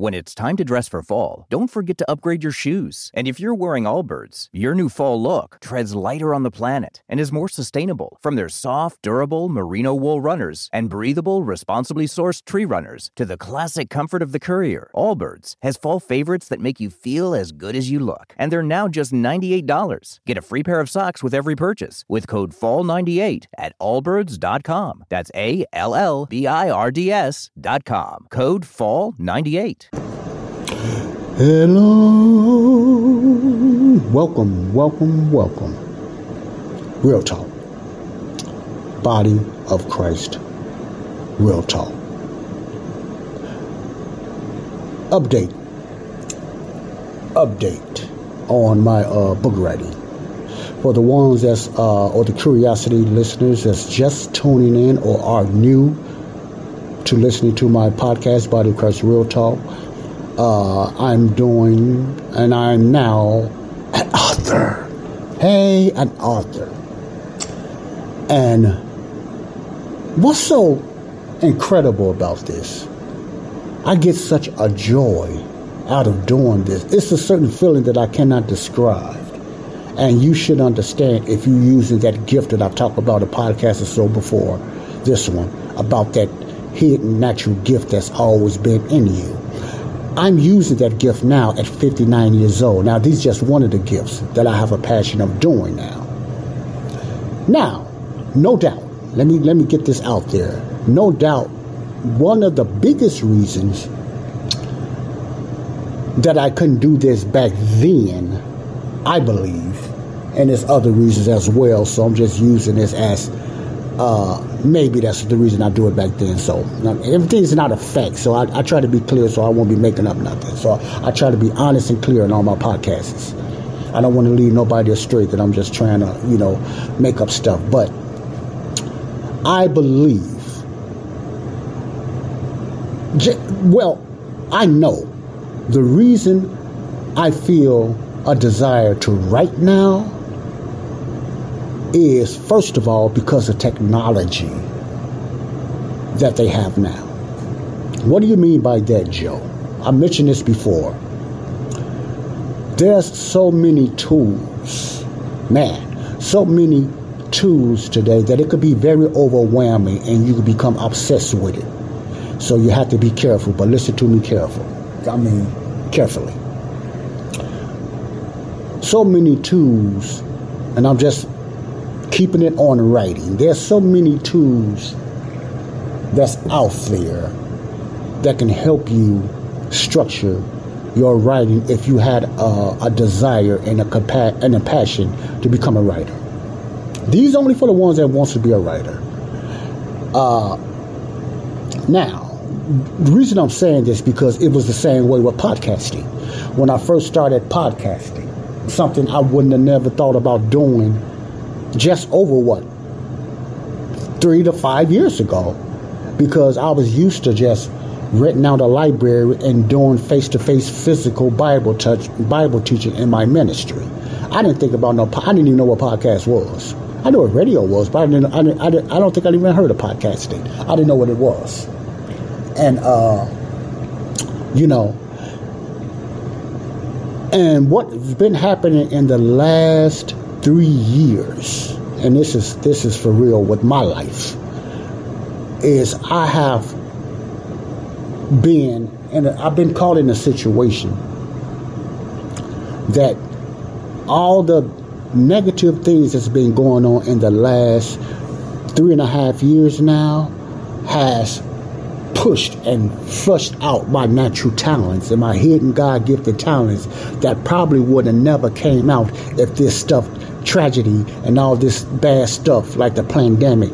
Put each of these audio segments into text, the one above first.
When it's time to dress for fall, don't forget to upgrade your shoes. And if you're wearing Allbirds, your new fall look treads lighter on the planet and is more sustainable. From their soft, durable merino wool runners and breathable, responsibly sourced tree runners to the classic comfort of the Courier, Allbirds has fall favorites that make you feel as good as you look. And they're now just $98. Get a free pair of socks with every purchase with code FALL98 at allbirds.com. That's A L L B I R D S.com. Code FALL98. Hello. Welcome, welcome, welcome. Real talk. Body of Christ. Real talk. Update. Update on my uh, book writing. For the ones that's, uh, or the curiosity listeners that's just tuning in or are new to listening to my podcast, Body Christ Real Talk, uh, I'm doing, and I'm now an author. Hey, an author. And what's so incredible about this? I get such a joy out of doing this. It's a certain feeling that I cannot describe. And you should understand if you're using that gift that I've talked about a podcast or so before, this one, about that hidden natural gift that's always been in you. I'm using that gift now at 59 years old. Now, this is just one of the gifts that I have a passion of doing now. Now, no doubt, let me let me get this out there. No doubt, one of the biggest reasons that I couldn't do this back then, I believe, and there's other reasons as well. So I'm just using this as uh, maybe that's the reason I do it back then. So everything's not a fact. So I, I, try to be clear so I won't be making up nothing. So I, try to be honest and clear in all my podcasts. I don't want to lead nobody astray that I'm just trying to, you know, make up stuff. But I believe, well, I know the reason I feel a desire to write now is, first of all, because of technology that they have now. What do you mean by that, Joe? I mentioned this before. There's so many tools, man, so many tools today that it could be very overwhelming and you could become obsessed with it. So you have to be careful, but listen to me careful. I mean, carefully. So many tools, and I'm just keeping it on writing. There's so many tools that's out there that can help you structure your writing if you had a, a desire and a, compa- and a passion to become a writer. These only for the ones that wants to be a writer. Uh, now, the reason I'm saying this because it was the same way with podcasting. When I first started podcasting, something I wouldn't have never thought about doing just over what three to five years ago because I was used to just renting out a library and doing face-to-face physical Bible touch Bible teaching in my ministry. I didn't think about no. I didn't even know what podcast was. I knew what radio was, but I didn't. I, didn't, I, didn't, I don't think I even heard of podcasting. I didn't know what it was, and uh, you know, and what's been happening in the last three years, and this is this is for real with my life, is I have been and I've been caught in a situation that all the negative things that's been going on in the last three and a half years now has pushed and flushed out my natural talents and my hidden God gifted talents that probably would have never came out if this stuff tragedy and all this bad stuff like the pandemic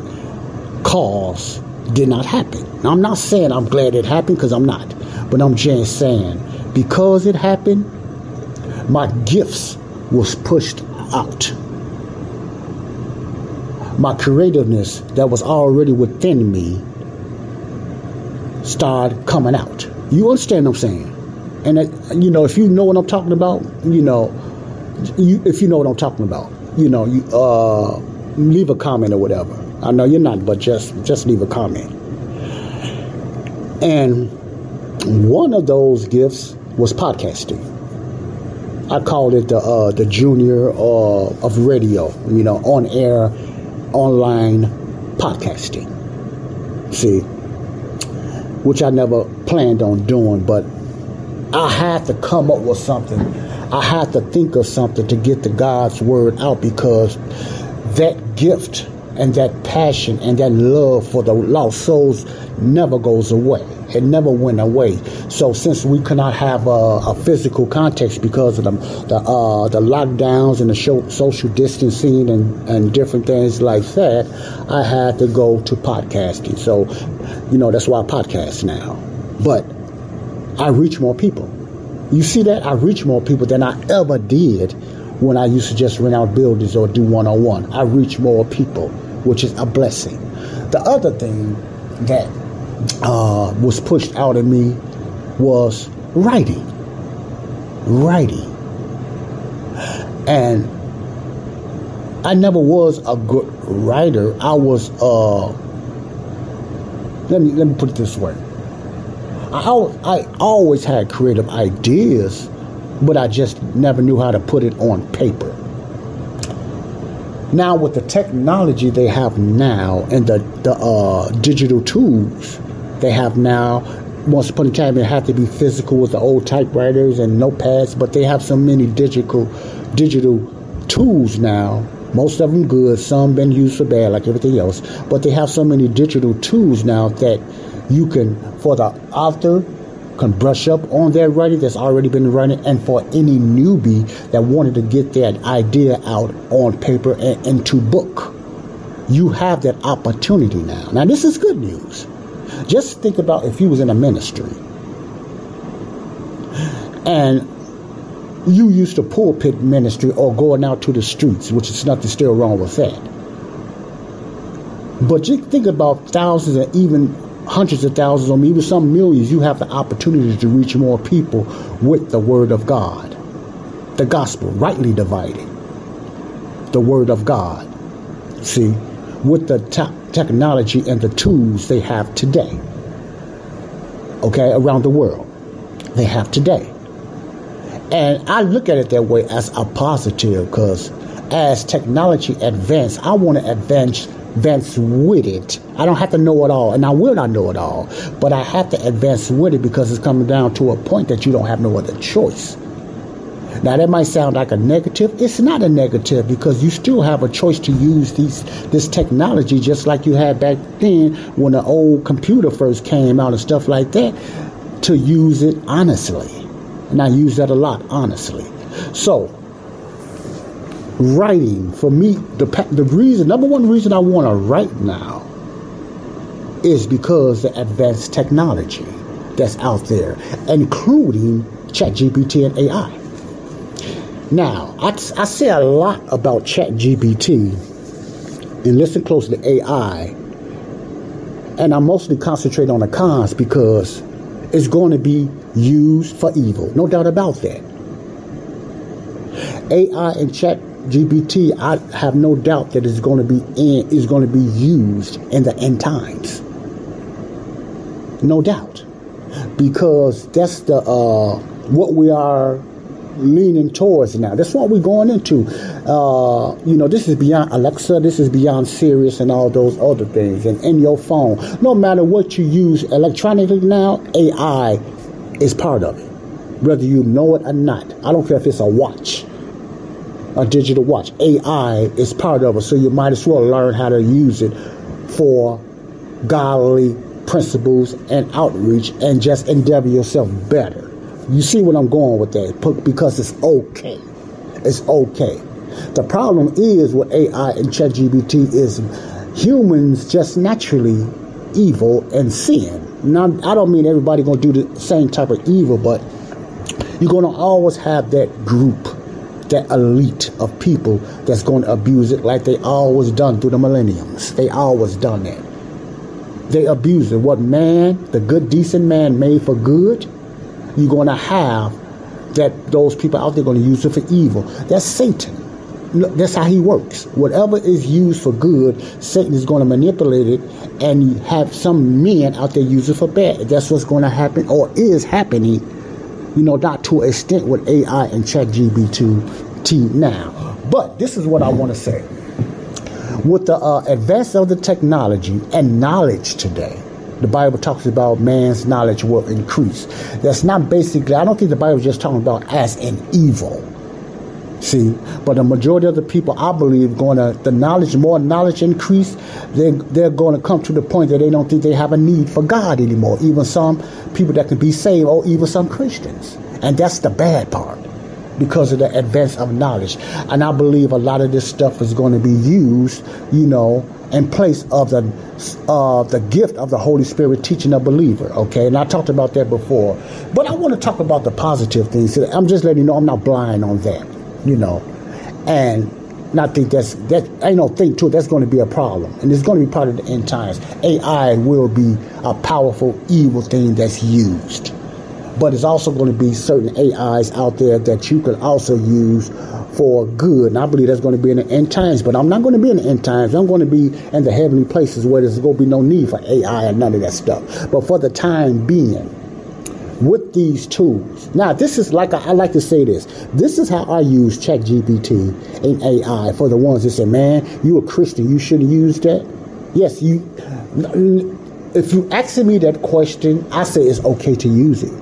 cause did not happen. Now, I'm not saying I'm glad it happened because I'm not, but I'm just saying because it happened, my gifts was pushed out. My creativeness that was already within me started coming out. You understand what I'm saying? And uh, you know, if you know what I'm talking about, you know, you, if you know what I'm talking about, you know, you uh, leave a comment or whatever. I know you're not, but just just leave a comment. And one of those gifts was podcasting. I called it the uh, the junior uh, of radio, you know, on air, online podcasting. See, which I never planned on doing, but I had to come up with something. I had to think of something to get the God's word out because that gift and that passion and that love for the lost souls never goes away. It never went away. So since we cannot have a, a physical context because of the the, uh, the lockdowns and the show, social distancing and, and different things like that, I had to go to podcasting. So, you know, that's why I podcast now. But I reach more people. You see that? I reach more people than I ever did when I used to just rent out buildings or do one on one. I reach more people, which is a blessing. The other thing that uh, was pushed out of me was writing. Writing. And I never was a good writer. I was uh let me let me put it this way. I, I always had creative ideas, but I just never knew how to put it on paper. Now, with the technology they have now and the, the uh, digital tools they have now, once upon a time it had to be physical with the old typewriters and notepads, but they have so many digital digital tools now. Most of them good, some been used for bad, like everything else. But they have so many digital tools now that you can, for the author, can brush up on their writing that's already been running, and for any newbie that wanted to get that idea out on paper and into book, you have that opportunity now. Now, this is good news. Just think about if you was in a ministry and you used to pulpit ministry or going out to the streets, which is nothing still wrong with that. But you think about thousands and even hundreds of thousands or even some millions, you have the opportunity to reach more people with the Word of God. The gospel, rightly divided. The Word of God. See, with the te- technology and the tools they have today. Okay, around the world. They have today. And I look at it that way as a positive because as technology advances, I want to advance advance with it. I don't have to know it all, and I will not know it all, but I have to advance with it because it's coming down to a point that you don't have no other choice. Now that might sound like a negative. It's not a negative because you still have a choice to use these this technology just like you had back then when the old computer first came out and stuff like that to use it honestly. And I use that a lot honestly. So writing for me the the reason number one reason I want to write now is because the advanced technology that's out there, including ChatGPT and AI. Now, I, I say a lot about ChatGPT and listen close to AI, and I mostly concentrate on the cons because it's going to be used for evil, no doubt about that. AI and Chat GPT, I have no doubt that it's going to be in, is going to be used in the end times. No doubt, because that's the uh, what we are leaning towards now. That's what we're going into. Uh, you know, this is beyond Alexa. This is beyond Sirius and all those other things. And in your phone, no matter what you use electronically now, AI is part of it, whether you know it or not. I don't care if it's a watch a digital watch. AI is part of it, so you might as well learn how to use it for godly principles and outreach and just endeavor yourself better. You see what I'm going with that? Because it's okay. It's okay. The problem is with AI and ChatGPT is humans just naturally evil and sin. Now, I don't mean everybody gonna do the same type of evil, but you're gonna always have that group that elite of people that's going to abuse it like they always done through the millenniums. They always done that. They abuse it. What man, the good, decent man made for good, you're going to have that those people out there going to use it for evil. That's Satan. that's how he works. Whatever is used for good, Satan is going to manipulate it and have some men out there use it for bad. That's what's going to happen or is happening, you know, not to an extent with AI and ChatGPT now. But this is what I want to say. With the uh, advance of the technology and knowledge today, the Bible talks about man's knowledge will increase. That's not basically, I don't think the Bible is just talking about as an evil See, but the majority of the people, I believe, going to the knowledge, more knowledge increase, they they're going to come to the point that they don't think they have a need for God anymore. Even some people that can be saved, or even some Christians, and that's the bad part because of the advance of knowledge. And I believe a lot of this stuff is going to be used, you know, in place of the uh, the gift of the Holy Spirit teaching a believer. Okay, and I talked about that before, but I want to talk about the positive things. I'm just letting you know I'm not blind on that you know, and not think that's that ain't no thing to it. That's going to be a problem, and it's going to be part of the end times. AI will be a powerful evil thing that's used, but it's also going to be certain AIs out there that you can also use for good. And I believe that's going to be in the end times. But I'm not going to be in the end times. I'm going to be in the heavenly places where there's going to be no need for AI and none of that stuff. But for the time being with these tools. Now, this is like I, like to say this. This is how I use ChatGPT and AI for the ones that say, "Man, you a Christian, you should have used that." Yes, you. If you ask me that question, I say it's okay to use it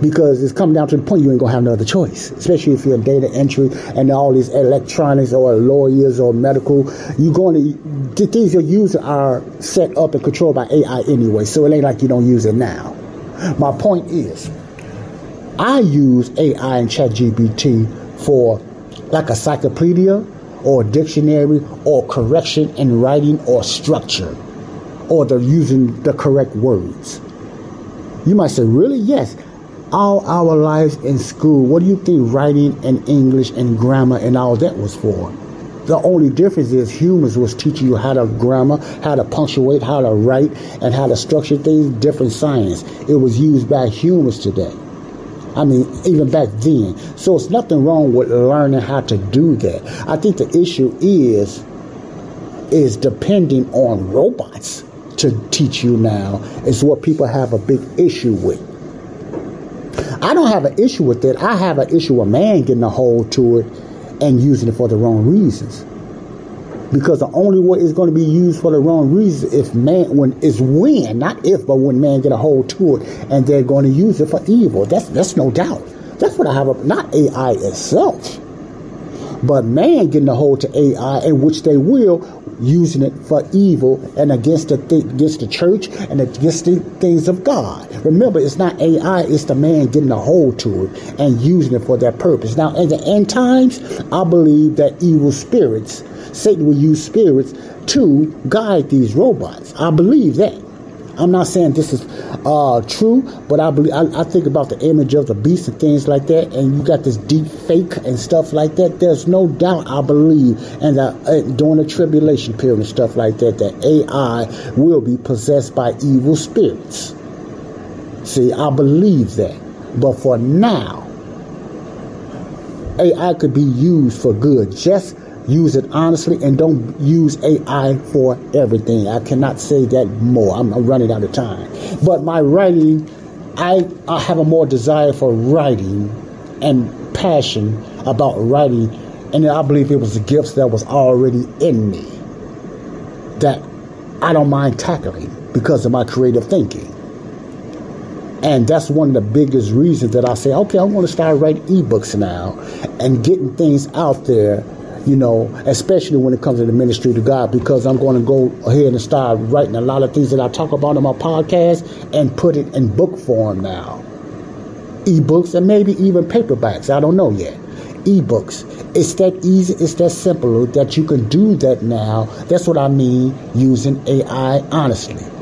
because it's coming down to the point you ain't gonna have no other choice. Especially if you're data entry and all these electronics or lawyers or medical, you're going to the things you're using are set up and controlled by AI anyway. So it ain't like you don't use it now. My point is, I use AI and ChatGPT for like a encyclopedia or a dictionary or correction in writing or structure or the using the correct words. You might say, really? Yes. All our lives in school, what do you think writing and English and grammar and all that was for? The only difference is humans was teaching you how to grammar, how to punctuate, how to write, and how to structure things. Different science. It was used by humans today. I mean, even back then. So it's nothing wrong with learning how to do that. I think the issue is is depending on robots to teach you now is what people have a big issue with. I don't have an issue with it. I have an issue with man getting a hold to it and using it for the wrong reasons. Because the only way it's going to be used for the wrong reasons if man when is when, not if, but when man get a hold to it and they're going to use it for evil. That's that's no doubt. That's what I have up not AI itself. But man getting a hold to AI in which they will using it for evil and against the th- against the church and against the things of God. Remember, it's not AI; it's the man getting a hold to it and using it for that purpose. Now, in the end times, I believe that evil spirits, Satan will use spirits to guide these robots. I believe that. I'm not saying this is uh, true, but I believe I, I, think about the image of the beast and things like that, and you got this deep fake and stuff like that. There's no doubt I believe, and uh, during the tribulation period and stuff like that, that AI will be possessed by evil spirits. See, I believe that, but for now, AI could be used for good. Just use it honestly and don't use AI for everything. I cannot say that more. I'm, running out of time. But my writing, I, I have a more desire for writing and passion about writing. And I believe it was the gifts that was already in me that I don't mind tackling because of my creative thinking. And that's one of the biggest reasons that I say, okay, I'm going to start writing ebooks now and getting things out there you know, especially when it comes to the ministry to God, because I'm going to go ahead and start writing a lot of things that I talk about on my podcast and put it in book form now. Ebooks and maybe even paperbacks. I don't know yet. Ebooks. It's that easy, it's that simple that you can do that now. That's what I mean using AI honestly.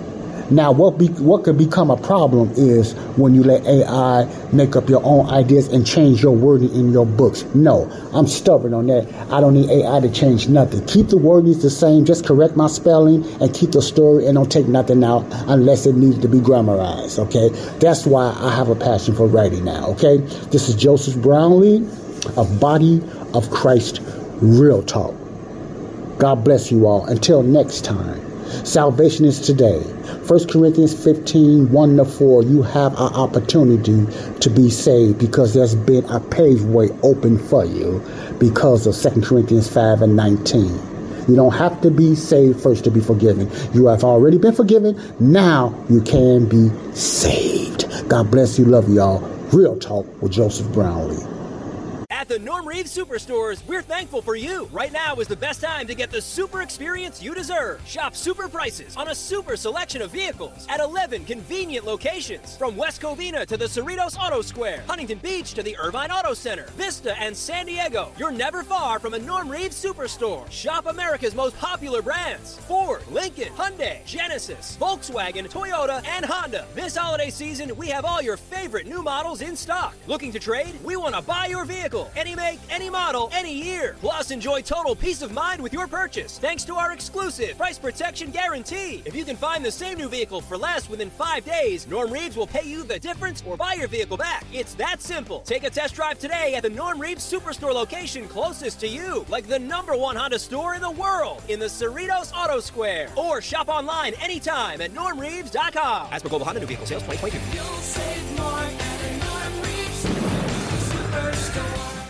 Now, what be, what could become a problem is when you let AI make up your own ideas and change your wording in your books. No, I'm stubborn on that. I don't need AI to change nothing. Keep the wordings the same. Just correct my spelling and keep the story and don't take nothing out unless it needs to be grammarized. Okay, that's why I have a passion for writing now. Okay, this is Joseph Brownlee of Body of Christ Real talk. God bless you all. Until next time. Salvation is today. 1 Corinthians 15, 1 to 4. You have an opportunity to be saved because there's been a paveway open for you because of 2 Corinthians 5 and 19. You don't have to be saved first to be forgiven. You have already been forgiven. Now you can be saved. God bless you. Love y'all. Real Talk with Joseph Brownlee. At the Norm Reeves Superstores, we're thankful for you. Right now is the best time to get the super experience you deserve. Shop super prices on a super selection of vehicles at 11 convenient locations. From West Covina to the Cerritos Auto Square, Huntington Beach to the Irvine Auto Center, Vista and San Diego. You're never far from a Norm Reeves Superstore. Shop America's most popular brands Ford, Lincoln, Hyundai, Genesis, Volkswagen, Toyota, and Honda. This holiday season, we have all your favorite new models in stock. Looking to trade? We want to buy your vehicle any make, any model, any year. Plus, enjoy total peace of mind with your purchase thanks to our exclusive price protection guarantee. If you can find the same new vehicle for less within five days, Norm Reeves will pay you the difference or buy your vehicle back. It's that simple. Take a test drive today at the Norm Reeves Superstore location closest to you, like the number one Honda store in the world in the Cerritos Auto Square. Or shop online anytime at normreeves.com. As per Global Honda New Vehicle Sales 2022.